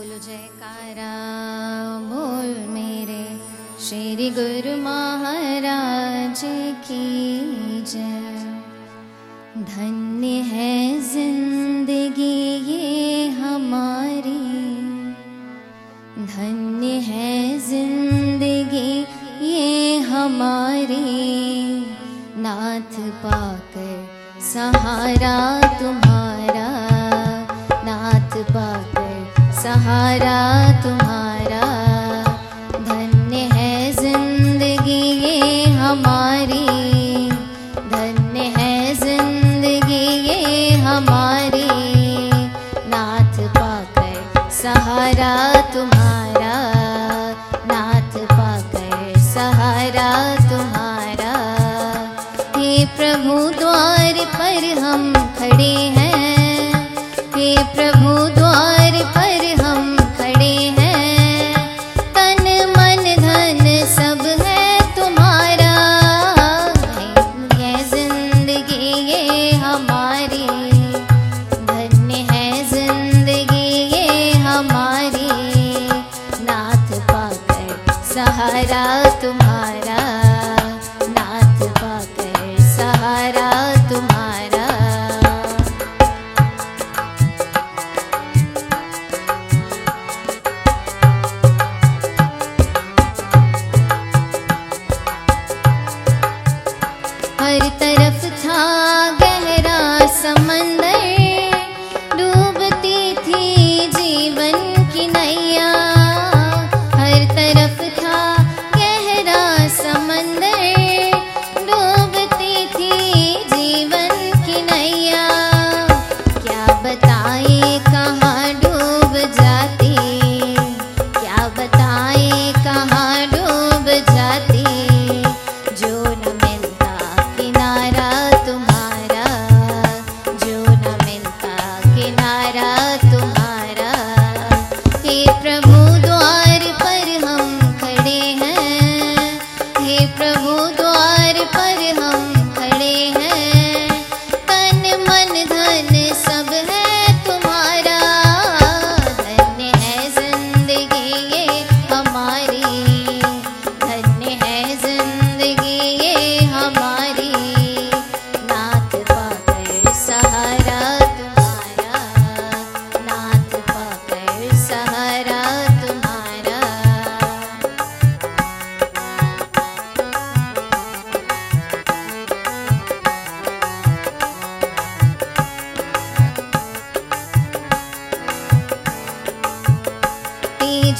बोलो जयकारा, बोल मेरे श्री गुरु महाराज की जय। धन्य है ज़िंदगी ये हमारी। धन्य है ज़िंदगी ये हमारी। नाथ पाकर सहारा तुम्हारा। सहारा तुम्हारा। धन्य है ज़िंदगी ये हमारी। धन्य है ज़िंदगी ये हमारी। नाथ पाकर सहारा तुम्हारा। नाथ पाकर सहारा तुम्हारा। हे प्रभु द्वार पर हम खड़े हैं। हे प्रभु द्वार सहारा तुम्हारा।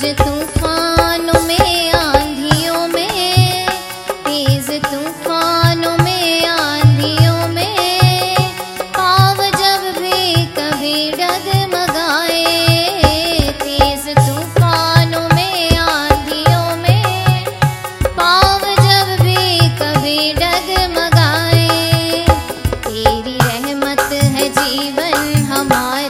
तूफानों में, आंधियों में, तेज तूफानों में, आंधियों में। पाव जब भी कभी डगमगाए, तेज तूफानों में, आंधियों में। पाव जब भी कभी डगमगाए, तेरी रहमत है जीवन हमारा